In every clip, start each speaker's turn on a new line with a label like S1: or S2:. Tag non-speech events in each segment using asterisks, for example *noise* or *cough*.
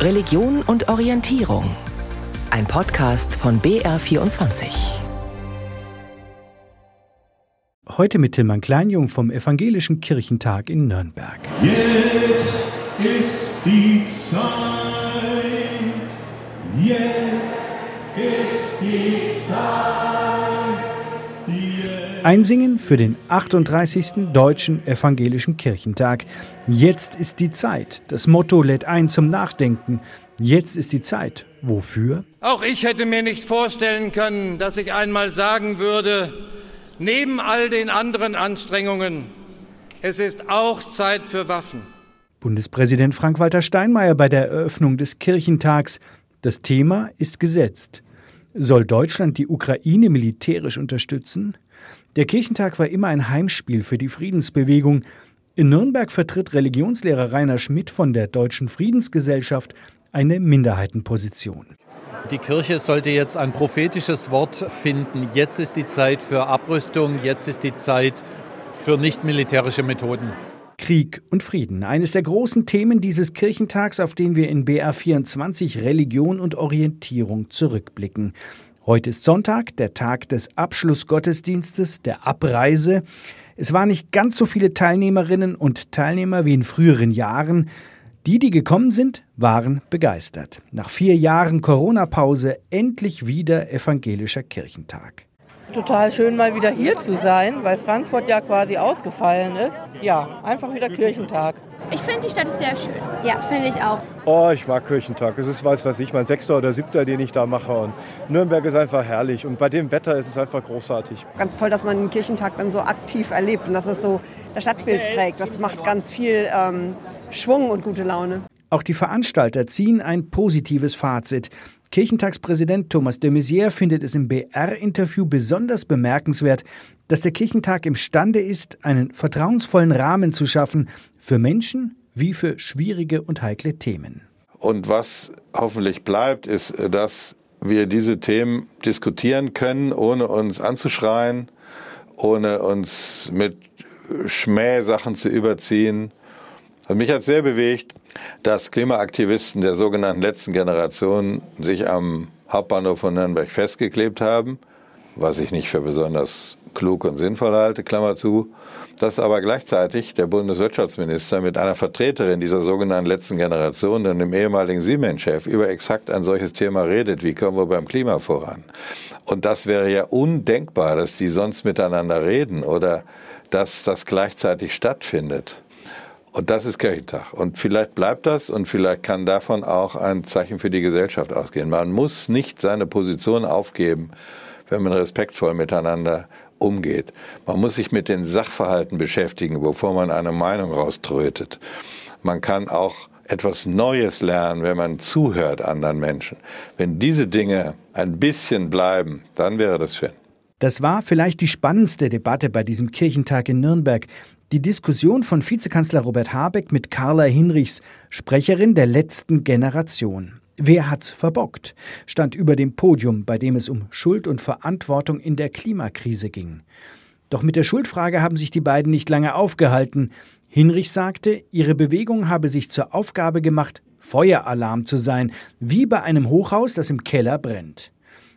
S1: Religion und Orientierung. Ein Podcast von BR24.
S2: Heute mit Tilman Kleinjung vom Evangelischen Kirchentag in Nürnberg.
S3: Jetzt ist die Zeit, jetzt ist die Zeit.
S2: Einsingen für den 38. Deutschen Evangelischen Kirchentag. Jetzt ist die Zeit. Das Motto lädt ein zum Nachdenken. Jetzt ist die Zeit. Wofür?
S4: Auch ich hätte mir nicht vorstellen können, dass ich einmal sagen würde, neben all den anderen Anstrengungen, es ist auch Zeit für Waffen.
S2: Bundespräsident Frank-Walter Steinmeier bei der Eröffnung des Kirchentags. Das Thema ist gesetzt. Soll Deutschland die Ukraine militärisch unterstützen? Der Kirchentag war immer ein Heimspiel für die Friedensbewegung. In Nürnberg vertritt Religionslehrer Rainer Schmidt von der Deutschen Friedensgesellschaft eine Minderheitenposition.
S5: Die Kirche sollte jetzt ein prophetisches Wort finden. Jetzt ist die Zeit für Abrüstung, jetzt ist die Zeit für nicht militärische Methoden.
S2: Krieg und Frieden, eines der großen Themen dieses Kirchentags, auf den wir in BR24 Religion und Orientierung zurückblicken. Heute ist Sonntag, der Tag des Abschlussgottesdienstes, der Abreise. Es waren nicht ganz so viele Teilnehmerinnen und Teilnehmer wie in früheren Jahren. Die, die gekommen sind, waren begeistert. Nach vier Jahren Corona-Pause endlich wieder evangelischer Kirchentag.
S6: Total schön, mal wieder hier zu sein, weil Frankfurt ja quasi ausgefallen ist. Ja, einfach wieder Kirchentag.
S7: Ich finde, die Stadt ist sehr schön.
S8: Ja, finde ich auch.
S9: Oh, ich mag Kirchentag. Es ist, weiß was ich, mein sechster oder siebter, den ich da mache. Und Nürnberg ist einfach herrlich. Und bei dem Wetter ist es einfach großartig.
S10: Ganz toll, dass man den Kirchentag dann so aktiv erlebt und dass es so das Stadtbild prägt. Das macht ganz viel ähm, Schwung und gute Laune.
S2: Auch die Veranstalter ziehen ein positives Fazit. Kirchentagspräsident Thomas de Maizière findet es im BR-Interview besonders bemerkenswert, dass der Kirchentag imstande ist, einen vertrauensvollen Rahmen zu schaffen für Menschen wie für schwierige und heikle Themen.
S11: Und was hoffentlich bleibt, ist, dass wir diese Themen diskutieren können, ohne uns anzuschreien, ohne uns mit Schmähsachen zu überziehen. Und mich hat sehr bewegt, dass Klimaaktivisten der sogenannten letzten Generation sich am Hauptbahnhof von Nürnberg festgeklebt haben, was ich nicht für besonders klug und sinnvoll halte, Klammer zu, dass aber gleichzeitig der Bundeswirtschaftsminister mit einer Vertreterin dieser sogenannten letzten Generation und dem ehemaligen Siemens-Chef über exakt ein solches Thema redet, wie kommen wir beim Klima voran. Und das wäre ja undenkbar, dass die sonst miteinander reden oder dass das gleichzeitig stattfindet. Und das ist Kirchentag. Und vielleicht bleibt das und vielleicht kann davon auch ein Zeichen für die Gesellschaft ausgehen. Man muss nicht seine Position aufgeben, wenn man respektvoll miteinander umgeht. Man muss sich mit den Sachverhalten beschäftigen, bevor man eine Meinung rauströtet. Man kann auch etwas Neues lernen, wenn man zuhört anderen Menschen. Wenn diese Dinge ein bisschen bleiben, dann wäre das schön.
S2: Das war vielleicht die spannendste Debatte bei diesem Kirchentag in Nürnberg. Die Diskussion von Vizekanzler Robert Habeck mit Carla Hinrichs, Sprecherin der letzten Generation. Wer hat's verbockt? stand über dem Podium, bei dem es um Schuld und Verantwortung in der Klimakrise ging. Doch mit der Schuldfrage haben sich die beiden nicht lange aufgehalten. Hinrich sagte, ihre Bewegung habe sich zur Aufgabe gemacht, Feueralarm zu sein, wie bei einem Hochhaus, das im Keller brennt.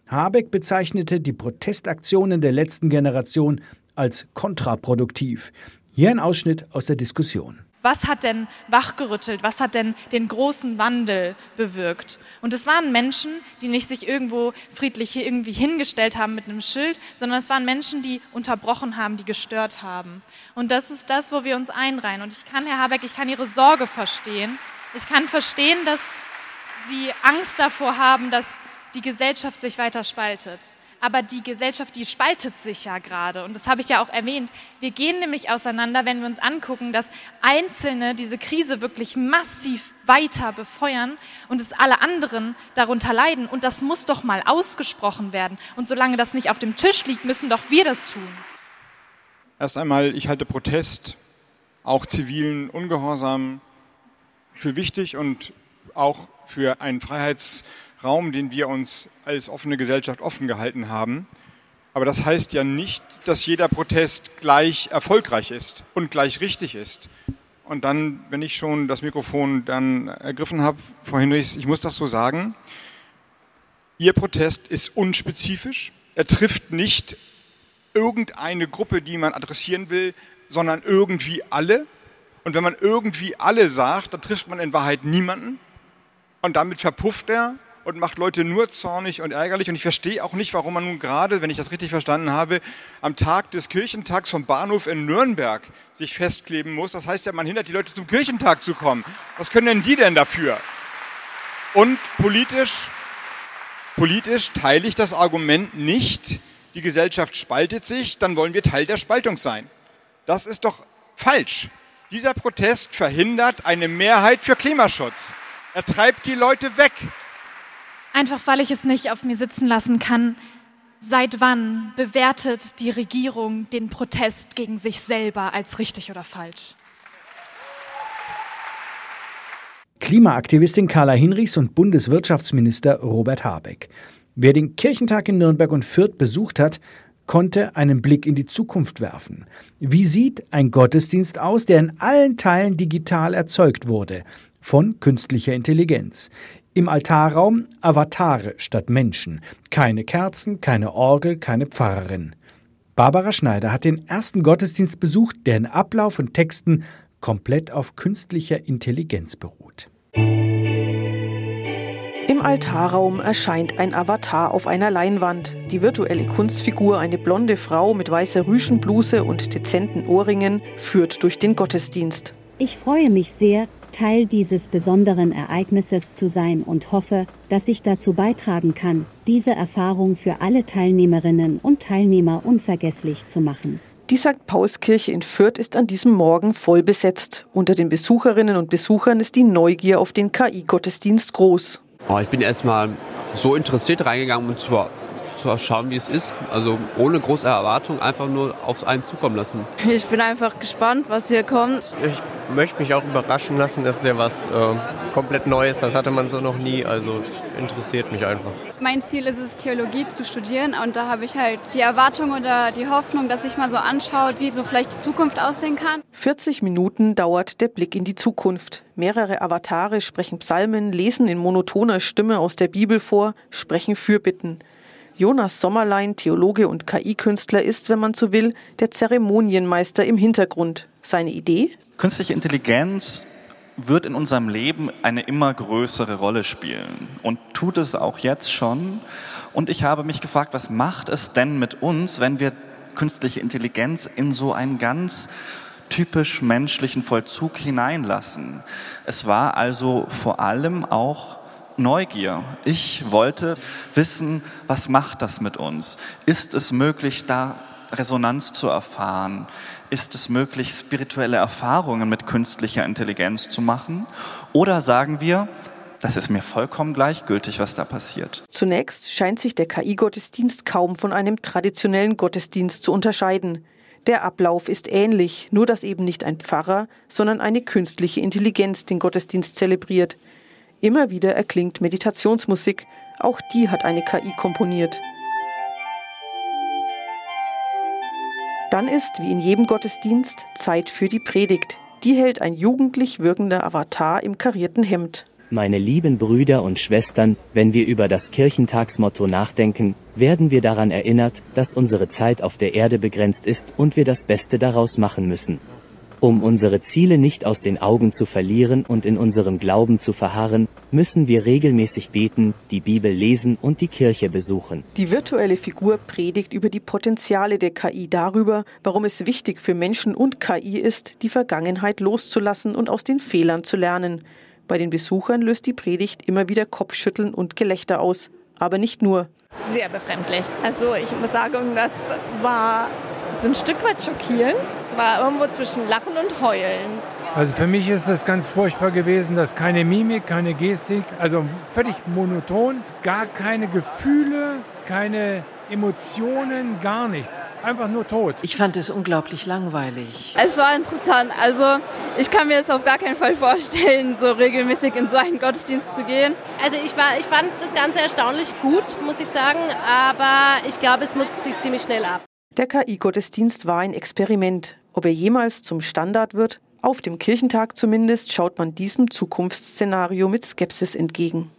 S2: Habeck bezeichnete die Protestaktionen der letzten Generation als kontraproduktiv. Hier ein Ausschnitt aus der Diskussion.
S12: Was hat denn wachgerüttelt? Was hat denn den großen Wandel bewirkt? Und es waren Menschen, die nicht sich irgendwo friedlich irgendwie hingestellt haben mit einem Schild, sondern es waren Menschen, die unterbrochen haben, die gestört haben. Und das ist das, wo wir uns einreihen. Und ich kann, Herr Habeck, ich kann Ihre Sorge verstehen. Ich kann verstehen, dass Sie Angst davor haben, dass die Gesellschaft sich weiter spaltet aber die Gesellschaft, die spaltet sich ja gerade. Und das habe ich ja auch erwähnt. Wir gehen nämlich auseinander, wenn wir uns angucken, dass Einzelne diese Krise wirklich massiv weiter befeuern und es alle anderen darunter leiden. Und das muss doch mal ausgesprochen werden. Und solange das nicht auf dem Tisch liegt, müssen doch wir das tun.
S13: Erst einmal, ich halte Protest, auch zivilen Ungehorsam, für wichtig und auch für einen Freiheits- Raum, den wir uns als offene Gesellschaft offen gehalten haben. Aber das heißt ja nicht, dass jeder Protest gleich erfolgreich ist und gleich richtig ist. Und dann, wenn ich schon das Mikrofon dann ergriffen habe, Frau Hinrichs, ich muss das so sagen, Ihr Protest ist unspezifisch. Er trifft nicht irgendeine Gruppe, die man adressieren will, sondern irgendwie alle. Und wenn man irgendwie alle sagt, dann trifft man in Wahrheit niemanden. Und damit verpufft er und macht Leute nur zornig und ärgerlich. Und ich verstehe auch nicht, warum man nun gerade, wenn ich das richtig verstanden habe, am Tag des Kirchentags vom Bahnhof in Nürnberg sich festkleben muss. Das heißt ja, man hindert die Leute zum Kirchentag zu kommen. Was können denn die denn dafür? Und politisch, politisch teile ich das Argument nicht, die Gesellschaft spaltet sich, dann wollen wir Teil der Spaltung sein. Das ist doch falsch. Dieser Protest verhindert eine Mehrheit für Klimaschutz. Er treibt die Leute weg.
S12: Einfach weil ich es nicht auf mir sitzen lassen kann. Seit wann bewertet die Regierung den Protest gegen sich selber als richtig oder falsch?
S2: Klimaaktivistin Carla Hinrichs und Bundeswirtschaftsminister Robert Habeck. Wer den Kirchentag in Nürnberg und Fürth besucht hat, konnte einen Blick in die Zukunft werfen. Wie sieht ein Gottesdienst aus, der in allen Teilen digital erzeugt wurde, von künstlicher Intelligenz? Im Altarraum Avatare statt Menschen. Keine Kerzen, keine Orgel, keine Pfarrerin. Barbara Schneider hat den ersten Gottesdienst besucht, der in Ablauf und Texten komplett auf künstlicher Intelligenz beruht.
S8: Im Altarraum erscheint ein Avatar auf einer Leinwand. Die virtuelle Kunstfigur, eine blonde Frau mit weißer Rüschenbluse und dezenten Ohrringen, führt durch den Gottesdienst.
S14: Ich freue mich sehr, Teil dieses besonderen Ereignisses zu sein und hoffe, dass ich dazu beitragen kann, diese Erfahrung für alle Teilnehmerinnen und Teilnehmer unvergesslich zu machen.
S8: Die St. Paulskirche in Fürth ist an diesem Morgen voll besetzt. Unter den Besucherinnen und Besuchern ist die Neugier auf den KI-Gottesdienst groß.
S15: Oh, ich bin erstmal so interessiert reingegangen, um zu, zu schauen, wie es ist. Also ohne große Erwartung, einfach nur auf einen zukommen lassen.
S16: Ich bin einfach gespannt, was hier kommt.
S17: Ich möchte mich auch überraschen lassen. Das ist ja was äh, komplett Neues. Das hatte man so noch nie. Also es interessiert mich einfach.
S18: Mein Ziel ist es, Theologie zu studieren. Und da habe ich halt die Erwartung oder die Hoffnung, dass ich mal so anschaue, wie so vielleicht die Zukunft aussehen kann.
S8: 40 Minuten dauert der Blick in die Zukunft. Mehrere Avatare sprechen Psalmen, lesen in monotoner Stimme aus der Bibel vor, sprechen Fürbitten. Jonas Sommerlein, Theologe und KI-Künstler, ist, wenn man so will, der Zeremonienmeister im Hintergrund. Seine Idee?
S19: Künstliche Intelligenz wird in unserem Leben eine immer größere Rolle spielen und tut es auch jetzt schon. Und ich habe mich gefragt, was macht es denn mit uns, wenn wir künstliche Intelligenz in so einen ganz typisch menschlichen Vollzug hineinlassen? Es war also vor allem auch Neugier. Ich wollte wissen, was macht das mit uns? Ist es möglich, da Resonanz zu erfahren? Ist es möglich, spirituelle Erfahrungen mit künstlicher Intelligenz zu machen? Oder sagen wir, das ist mir vollkommen gleichgültig, was da passiert.
S8: Zunächst scheint sich der KI-Gottesdienst kaum von einem traditionellen Gottesdienst zu unterscheiden. Der Ablauf ist ähnlich, nur dass eben nicht ein Pfarrer, sondern eine künstliche Intelligenz den Gottesdienst zelebriert. Immer wieder erklingt Meditationsmusik, auch die hat eine KI komponiert. Dann ist, wie in jedem Gottesdienst, Zeit für die Predigt. Die hält ein jugendlich wirkender Avatar im karierten Hemd.
S20: Meine lieben Brüder und Schwestern, wenn wir über das Kirchentagsmotto nachdenken, werden wir daran erinnert, dass unsere Zeit auf der Erde begrenzt ist und wir das Beste daraus machen müssen. Um unsere Ziele nicht aus den Augen zu verlieren und in unserem Glauben zu verharren, müssen wir regelmäßig beten, die Bibel lesen und die Kirche besuchen.
S8: Die virtuelle Figur predigt über die Potenziale der KI darüber, warum es wichtig für Menschen und KI ist, die Vergangenheit loszulassen und aus den Fehlern zu lernen. Bei den Besuchern löst die Predigt immer wieder Kopfschütteln und Gelächter aus. Aber nicht nur.
S21: Sehr befremdlich. Also ich muss sagen, das war so ein Stück weit schockierend. Es war irgendwo zwischen Lachen und Heulen.
S22: Also für mich ist es ganz furchtbar gewesen, dass keine Mimik, keine Gestik, also völlig monoton, gar keine Gefühle, keine Emotionen, gar nichts. Einfach nur tot.
S23: Ich fand es unglaublich langweilig.
S18: Es war interessant. Also ich kann mir es auf gar keinen Fall vorstellen, so regelmäßig in so einen Gottesdienst zu gehen.
S24: Also ich, war, ich fand das Ganze erstaunlich gut, muss ich sagen. Aber ich glaube, es nutzt sich ziemlich schnell ab.
S8: Der KI-Gottesdienst war ein Experiment. Ob er jemals zum Standard wird, Auf dem Kirchentag zumindest schaut man diesem Zukunftsszenario mit Skepsis entgegen.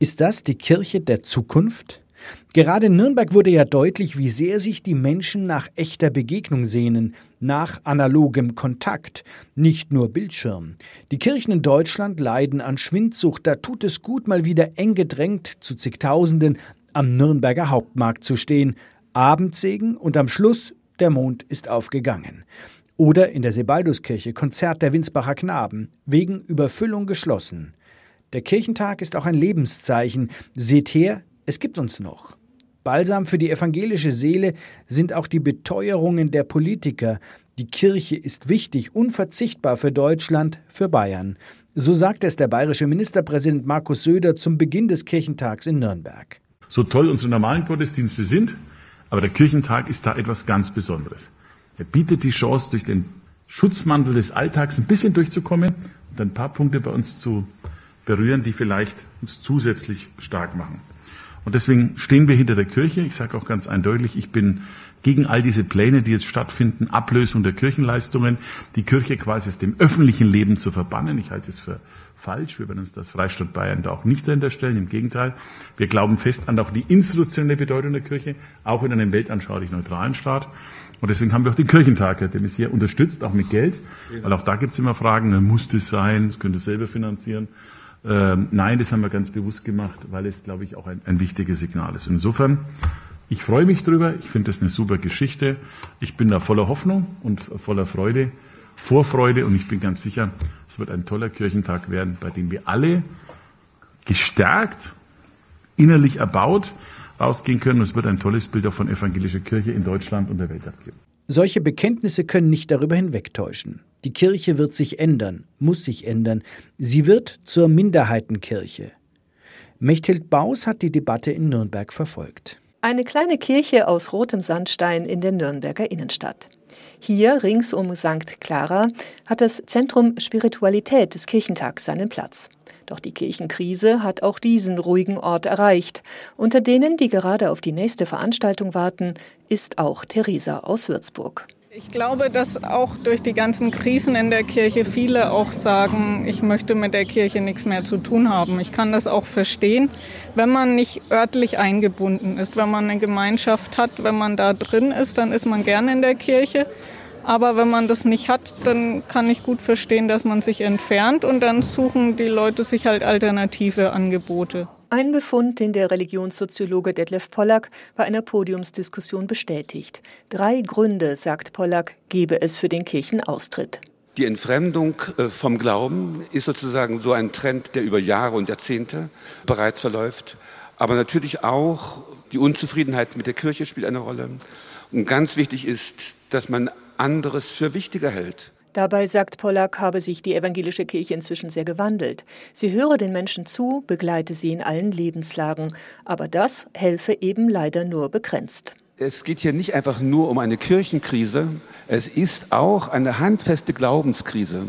S2: Ist das die Kirche der Zukunft? Gerade in Nürnberg wurde ja deutlich, wie sehr sich die Menschen nach echter Begegnung sehnen, nach analogem Kontakt, nicht nur Bildschirm. Die Kirchen in Deutschland leiden an Schwindsucht, da tut es gut, mal wieder eng gedrängt zu zigtausenden am Nürnberger Hauptmarkt zu stehen, Abendsegen und am Schluss der Mond ist aufgegangen. Oder in der Sebalduskirche Konzert der Winsbacher Knaben, wegen Überfüllung geschlossen. Der Kirchentag ist auch ein Lebenszeichen. Seht her, es gibt uns noch. Balsam für die evangelische Seele sind auch die Beteuerungen der Politiker. Die Kirche ist wichtig, unverzichtbar für Deutschland, für Bayern. So sagte es der bayerische Ministerpräsident Markus Söder zum Beginn des Kirchentags in Nürnberg.
S25: So toll unsere normalen Gottesdienste sind, aber der Kirchentag ist da etwas ganz Besonderes. Er bietet die Chance, durch den Schutzmantel des Alltags ein bisschen durchzukommen und ein paar Punkte bei uns zu berühren, die vielleicht uns zusätzlich stark machen. Und deswegen stehen wir hinter der Kirche. Ich sage auch ganz eindeutig, ich bin gegen all diese Pläne, die jetzt stattfinden, Ablösung der Kirchenleistungen, die Kirche quasi aus dem öffentlichen Leben zu verbannen. Ich halte es für falsch. Wir werden uns das Freistaat Bayern da auch nicht dahinter stellen. Im Gegenteil, wir glauben fest an auch die institutionelle Bedeutung der Kirche, auch in einem weltanschaulich neutralen Staat. Und deswegen haben wir auch den Kirchentag, der mich hier unterstützt, auch mit Geld, weil auch da gibt es immer Fragen, muss das sein, das könnt ihr selber finanzieren. Ähm, nein, das haben wir ganz bewusst gemacht, weil es, glaube ich, auch ein, ein wichtiges Signal ist. Insofern, ich freue mich drüber. Ich finde das eine super Geschichte. Ich bin da voller Hoffnung und voller Freude, Vorfreude und ich bin ganz sicher, es wird ein toller Kirchentag werden, bei dem wir alle gestärkt, innerlich erbaut rausgehen können. Es wird ein tolles Bild auch von evangelischer Kirche in Deutschland und der Welt abgeben.
S2: Solche Bekenntnisse können nicht darüber hinwegtäuschen. Die Kirche wird sich ändern, muss sich ändern. Sie wird zur Minderheitenkirche. Mechthild Baus hat die Debatte in Nürnberg verfolgt.
S26: Eine kleine Kirche aus rotem Sandstein in der Nürnberger Innenstadt. Hier rings um St. Clara hat das Zentrum Spiritualität des Kirchentags seinen Platz. Doch die Kirchenkrise hat auch diesen ruhigen Ort erreicht. Unter denen, die gerade auf die nächste Veranstaltung warten, ist auch Theresa aus Würzburg.
S27: Ich glaube, dass auch durch die ganzen Krisen in der Kirche viele auch sagen, ich möchte mit der Kirche nichts mehr zu tun haben. Ich kann das auch verstehen, wenn man nicht örtlich eingebunden ist, wenn man eine Gemeinschaft hat, wenn man da drin ist, dann ist man gerne in der Kirche. Aber wenn man das nicht hat, dann kann ich gut verstehen, dass man sich entfernt und dann suchen die Leute sich halt alternative Angebote.
S26: Ein Befund, den der Religionssoziologe Detlef Pollack bei einer Podiumsdiskussion bestätigt. Drei Gründe, sagt Pollack, gebe es für den Kirchenaustritt.
S28: Die Entfremdung äh, vom Glauben ist sozusagen so ein Trend, der über Jahre und Jahrzehnte bereits verläuft. Aber natürlich auch die Unzufriedenheit mit der Kirche spielt eine Rolle. Und ganz wichtig ist, dass man anderes für wichtiger hält.
S26: Dabei sagt Pollack, habe sich die evangelische Kirche inzwischen sehr gewandelt. Sie höre den Menschen zu, begleite sie in allen Lebenslagen. Aber das helfe eben leider nur begrenzt.
S28: Es geht hier nicht einfach nur um eine Kirchenkrise, es ist auch eine handfeste Glaubenskrise.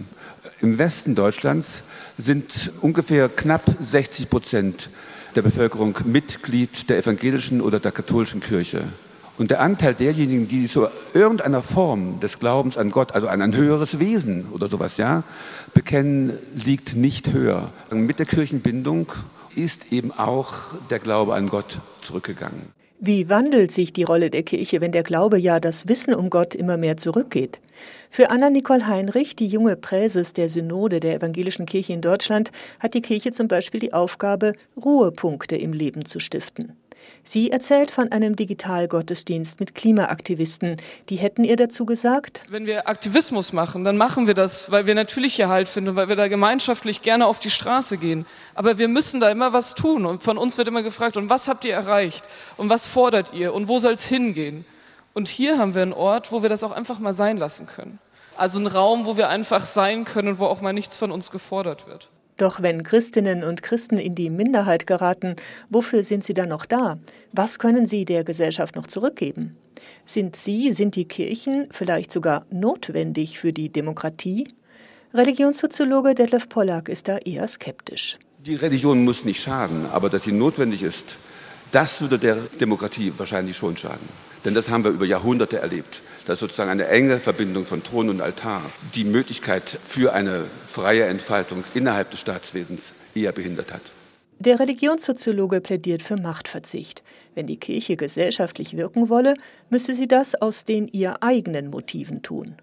S28: Im Westen Deutschlands sind ungefähr knapp 60 Prozent der Bevölkerung Mitglied der evangelischen oder der katholischen Kirche. Und der Anteil derjenigen, die so irgendeiner Form des Glaubens an Gott, also an ein höheres Wesen oder sowas, ja, bekennen, liegt nicht höher. Mit der Kirchenbindung ist eben auch der Glaube an Gott zurückgegangen.
S26: Wie wandelt sich die Rolle der Kirche, wenn der Glaube ja das Wissen um Gott immer mehr zurückgeht? Für Anna-Nicole Heinrich, die junge Präses der Synode der Evangelischen Kirche in Deutschland, hat die Kirche zum Beispiel die Aufgabe, Ruhepunkte im Leben zu stiften. Sie erzählt von einem Digitalgottesdienst mit Klimaaktivisten. Die hätten ihr dazu gesagt,
S29: wenn wir Aktivismus machen, dann machen wir das, weil wir natürlich hier Halt finden, weil wir da gemeinschaftlich gerne auf die Straße gehen. Aber wir müssen da immer was tun. Und von uns wird immer gefragt, und was habt ihr erreicht? Und was fordert ihr? Und wo soll es hingehen? Und hier haben wir einen Ort, wo wir das auch einfach mal sein lassen können. Also ein Raum, wo wir einfach sein können und wo auch mal nichts von uns gefordert wird.
S26: Doch wenn Christinnen und Christen in die Minderheit geraten, wofür sind sie dann noch da? Was können sie der Gesellschaft noch zurückgeben? Sind sie, sind die Kirchen vielleicht sogar notwendig für die Demokratie? Religionssoziologe Detlef Pollack ist da eher skeptisch.
S28: Die Religion muss nicht schaden, aber dass sie notwendig ist, das würde der Demokratie wahrscheinlich schon schaden. Denn das haben wir über Jahrhunderte erlebt. Dass sozusagen eine enge Verbindung von Thron und Altar die Möglichkeit für eine freie Entfaltung innerhalb des Staatswesens eher behindert hat.
S26: Der Religionssoziologe plädiert für Machtverzicht. Wenn die Kirche gesellschaftlich wirken wolle, müsse sie das aus den ihr eigenen Motiven tun.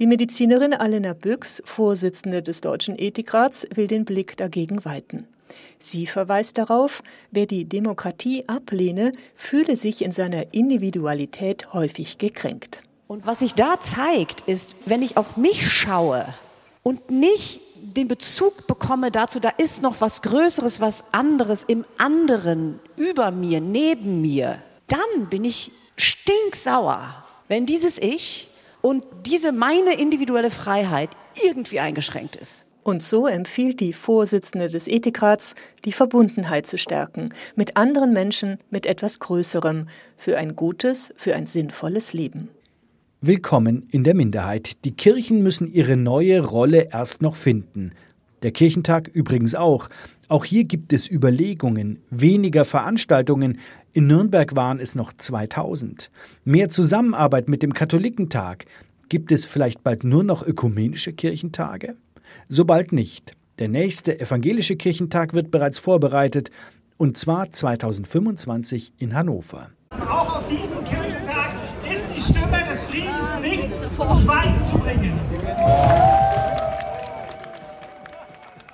S26: Die Medizinerin Alena Büchs, Vorsitzende des Deutschen Ethikrats, will den Blick dagegen weiten. Sie verweist darauf, wer die Demokratie ablehne, fühle sich in seiner Individualität häufig gekränkt.
S30: Und was sich da zeigt, ist, wenn ich auf mich schaue und nicht den Bezug bekomme dazu, da ist noch was Größeres, was anderes im anderen, über mir, neben mir, dann bin ich stinksauer, wenn dieses Ich und diese meine individuelle Freiheit irgendwie eingeschränkt ist.
S26: Und so empfiehlt die Vorsitzende des Ethikrats, die Verbundenheit zu stärken, mit anderen Menschen, mit etwas Größerem, für ein gutes, für ein sinnvolles Leben.
S2: Willkommen in der Minderheit. Die Kirchen müssen ihre neue Rolle erst noch finden. Der Kirchentag übrigens auch. Auch hier gibt es Überlegungen, weniger Veranstaltungen. In Nürnberg waren es noch 2000. Mehr Zusammenarbeit mit dem Katholikentag. Gibt es vielleicht bald nur noch ökumenische Kirchentage? So bald nicht. Der nächste evangelische Kirchentag wird bereits vorbereitet, und zwar 2025 in Hannover.
S31: Auch auf diesem Kirchentag ist die Stimme des Friedens nicht zum Schweigen zu bringen.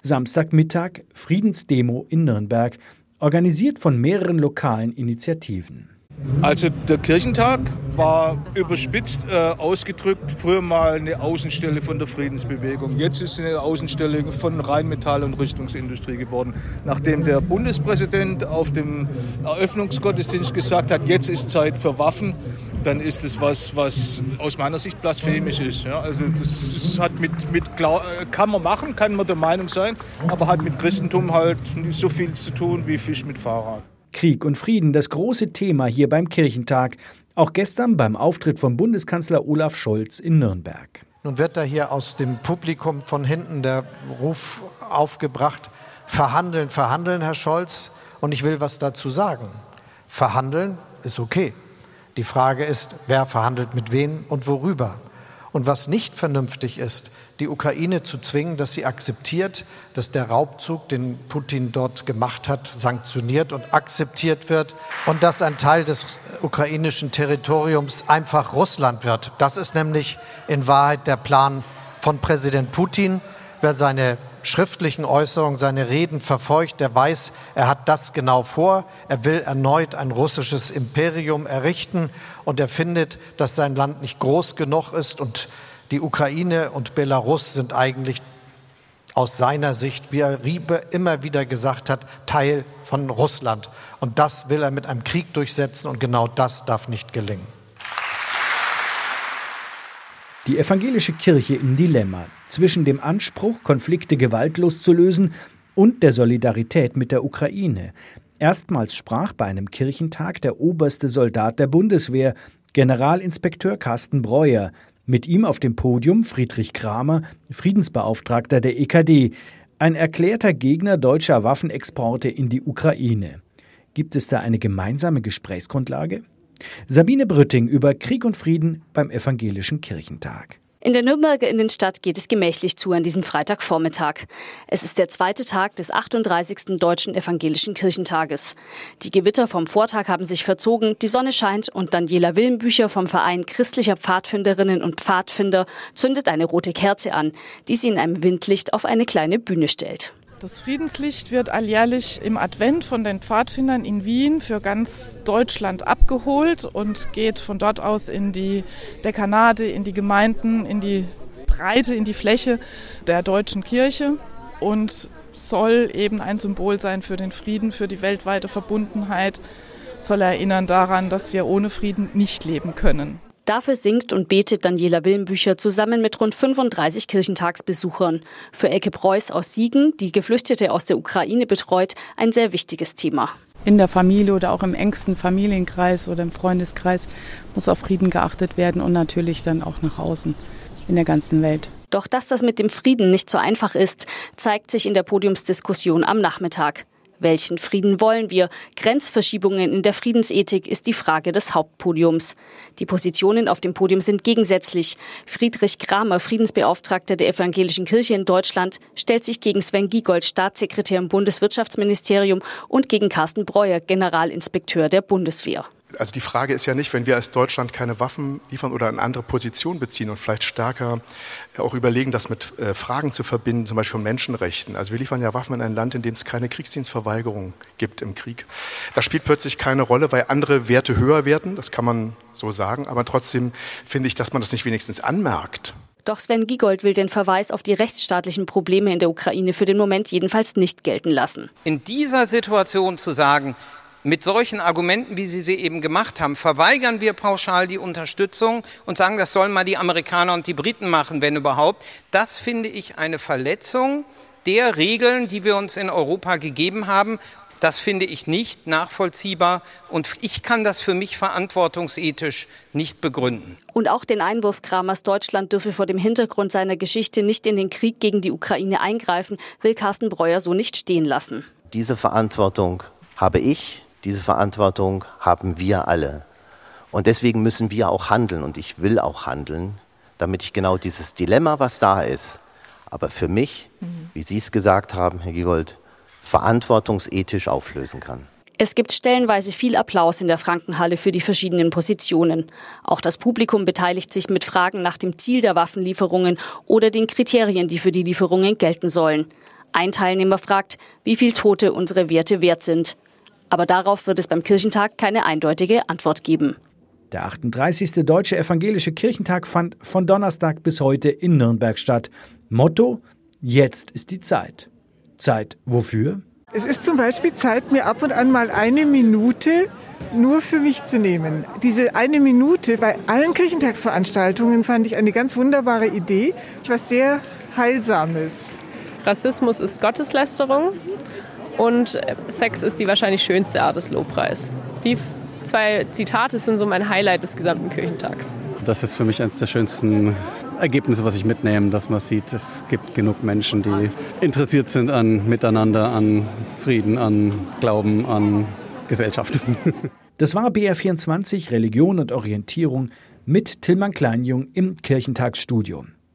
S2: Samstagmittag Friedensdemo in Nürnberg, organisiert von mehreren lokalen Initiativen.
S32: Also der Kirchentag war überspitzt äh, ausgedrückt früher mal eine Außenstelle von der Friedensbewegung. Jetzt ist eine Außenstelle von Rheinmetall und Rüstungsindustrie geworden. Nachdem der Bundespräsident auf dem Eröffnungsgottesdienst gesagt hat, jetzt ist Zeit für Waffen, dann ist es was, was aus meiner Sicht blasphemisch ist. Ja, also das, das hat mit, mit äh, kann man machen, kann man der Meinung sein, aber hat mit Christentum halt nicht so viel zu tun wie Fisch mit Fahrrad.
S2: Krieg und Frieden, das große Thema hier beim Kirchentag. Auch gestern beim Auftritt von Bundeskanzler Olaf Scholz in Nürnberg.
S33: Nun wird da hier aus dem Publikum von hinten der Ruf aufgebracht, verhandeln, verhandeln, Herr Scholz. Und ich will was dazu sagen. Verhandeln ist okay. Die Frage ist, wer verhandelt mit wem und worüber. Und was nicht vernünftig ist, die Ukraine zu zwingen, dass sie akzeptiert, dass der Raubzug, den Putin dort gemacht hat, sanktioniert und akzeptiert wird und dass ein Teil des ukrainischen Territoriums einfach Russland wird. Das ist nämlich in Wahrheit der Plan von Präsident Putin. Wer seine schriftlichen Äußerungen, seine Reden verfolgt, der weiß, er hat das genau vor. Er will erneut ein russisches Imperium errichten und er findet, dass sein Land nicht groß genug ist und die Ukraine und Belarus sind eigentlich aus seiner Sicht, wie er Riebe immer wieder gesagt hat, Teil von Russland. Und das will er mit einem Krieg durchsetzen und genau das darf nicht gelingen.
S2: Die evangelische Kirche im Dilemma zwischen dem Anspruch, Konflikte gewaltlos zu lösen und der Solidarität mit der Ukraine. Erstmals sprach bei einem Kirchentag der oberste Soldat der Bundeswehr, Generalinspekteur Carsten Breuer, mit ihm auf dem Podium Friedrich Kramer, Friedensbeauftragter der EKD, ein erklärter Gegner deutscher Waffenexporte in die Ukraine. Gibt es da eine gemeinsame Gesprächsgrundlage? Sabine Brütting über Krieg und Frieden beim Evangelischen Kirchentag.
S34: In der Nürnberger Innenstadt geht es gemächlich zu an diesem Freitagvormittag. Es ist der zweite Tag des 38. Deutschen Evangelischen Kirchentages. Die Gewitter vom Vortag haben sich verzogen, die Sonne scheint und Daniela Willenbücher vom Verein christlicher Pfadfinderinnen und Pfadfinder zündet eine rote Kerze an, die sie in einem Windlicht auf eine kleine Bühne stellt.
S27: Das Friedenslicht wird alljährlich im Advent von den Pfadfindern in Wien für ganz Deutschland abgeholt und geht von dort aus in die Dekanate, in die Gemeinden, in die Breite, in die Fläche der deutschen Kirche und soll eben ein Symbol sein für den Frieden, für die weltweite Verbundenheit, soll erinnern daran, dass wir ohne Frieden nicht leben können.
S34: Dafür singt und betet Daniela Willenbücher zusammen mit rund 35 Kirchentagsbesuchern. Für Elke Preuß aus Siegen, die Geflüchtete aus der Ukraine betreut, ein sehr wichtiges Thema.
S27: In der Familie oder auch im engsten Familienkreis oder im Freundeskreis muss auf Frieden geachtet werden und natürlich dann auch nach außen in der ganzen Welt.
S34: Doch dass das mit dem Frieden nicht so einfach ist, zeigt sich in der Podiumsdiskussion am Nachmittag. Welchen Frieden wollen wir? Grenzverschiebungen in der Friedensethik ist die Frage des Hauptpodiums. Die Positionen auf dem Podium sind gegensätzlich. Friedrich Kramer, Friedensbeauftragter der Evangelischen Kirche in Deutschland, stellt sich gegen Sven Giegold, Staatssekretär im Bundeswirtschaftsministerium und gegen Carsten Breuer, Generalinspekteur der Bundeswehr.
S35: Also die Frage ist ja nicht, wenn wir als Deutschland keine Waffen liefern oder eine andere Position beziehen und vielleicht stärker auch überlegen, das mit äh, Fragen zu verbinden, zum Beispiel von Menschenrechten. Also wir liefern ja Waffen in ein Land, in dem es keine Kriegsdienstverweigerung gibt im Krieg. Das spielt plötzlich keine Rolle, weil andere Werte höher werden, das kann man so sagen, aber trotzdem finde ich, dass man das nicht wenigstens anmerkt.
S34: Doch Sven Giegold will den Verweis auf die rechtsstaatlichen Probleme in der Ukraine für den Moment jedenfalls nicht gelten lassen.
S36: In dieser Situation zu sagen, mit solchen Argumenten, wie Sie sie eben gemacht haben, verweigern wir pauschal die Unterstützung und sagen, das sollen mal die Amerikaner und die Briten machen, wenn überhaupt. Das finde ich eine Verletzung der Regeln, die wir uns in Europa gegeben haben. Das finde ich nicht nachvollziehbar und ich kann das für mich verantwortungsethisch nicht begründen.
S34: Und auch den Einwurf Kramers, Deutschland dürfe vor dem Hintergrund seiner Geschichte nicht in den Krieg gegen die Ukraine eingreifen, will Carsten Breuer so nicht stehen lassen.
S37: Diese Verantwortung habe ich, diese Verantwortung haben wir alle. Und deswegen müssen wir auch handeln und ich will auch handeln, damit ich genau dieses Dilemma, was da ist, aber für mich, mhm. wie Sie es gesagt haben, Herr Giegold, verantwortungsethisch auflösen kann.
S34: Es gibt stellenweise viel Applaus in der Frankenhalle für die verschiedenen Positionen. Auch das Publikum beteiligt sich mit Fragen nach dem Ziel der Waffenlieferungen oder den Kriterien, die für die Lieferungen gelten sollen. Ein Teilnehmer fragt, wie viel Tote unsere Werte wert sind. Aber darauf wird es beim Kirchentag keine eindeutige Antwort geben.
S2: Der 38. Deutsche Evangelische Kirchentag fand von Donnerstag bis heute in Nürnberg statt. Motto: Jetzt ist die Zeit. Zeit wofür?
S38: Es ist zum Beispiel Zeit, mir ab und an mal eine Minute nur für mich zu nehmen. Diese eine Minute bei allen Kirchentagsveranstaltungen fand ich eine ganz wunderbare Idee, was sehr Heilsames.
S39: Rassismus ist Gotteslästerung und Sex ist die wahrscheinlich schönste Art des Lobpreis. Die zwei Zitate sind so mein Highlight des gesamten Kirchentags.
S40: Das ist für mich eines der schönsten Ergebnisse, was ich mitnehme, dass man sieht, es gibt genug Menschen, die interessiert sind an Miteinander, an Frieden, an Glauben, an Gesellschaft. *laughs*
S2: Das war BR24 Religion und Orientierung mit Tillmann Kleinjung im Kirchentagsstudio.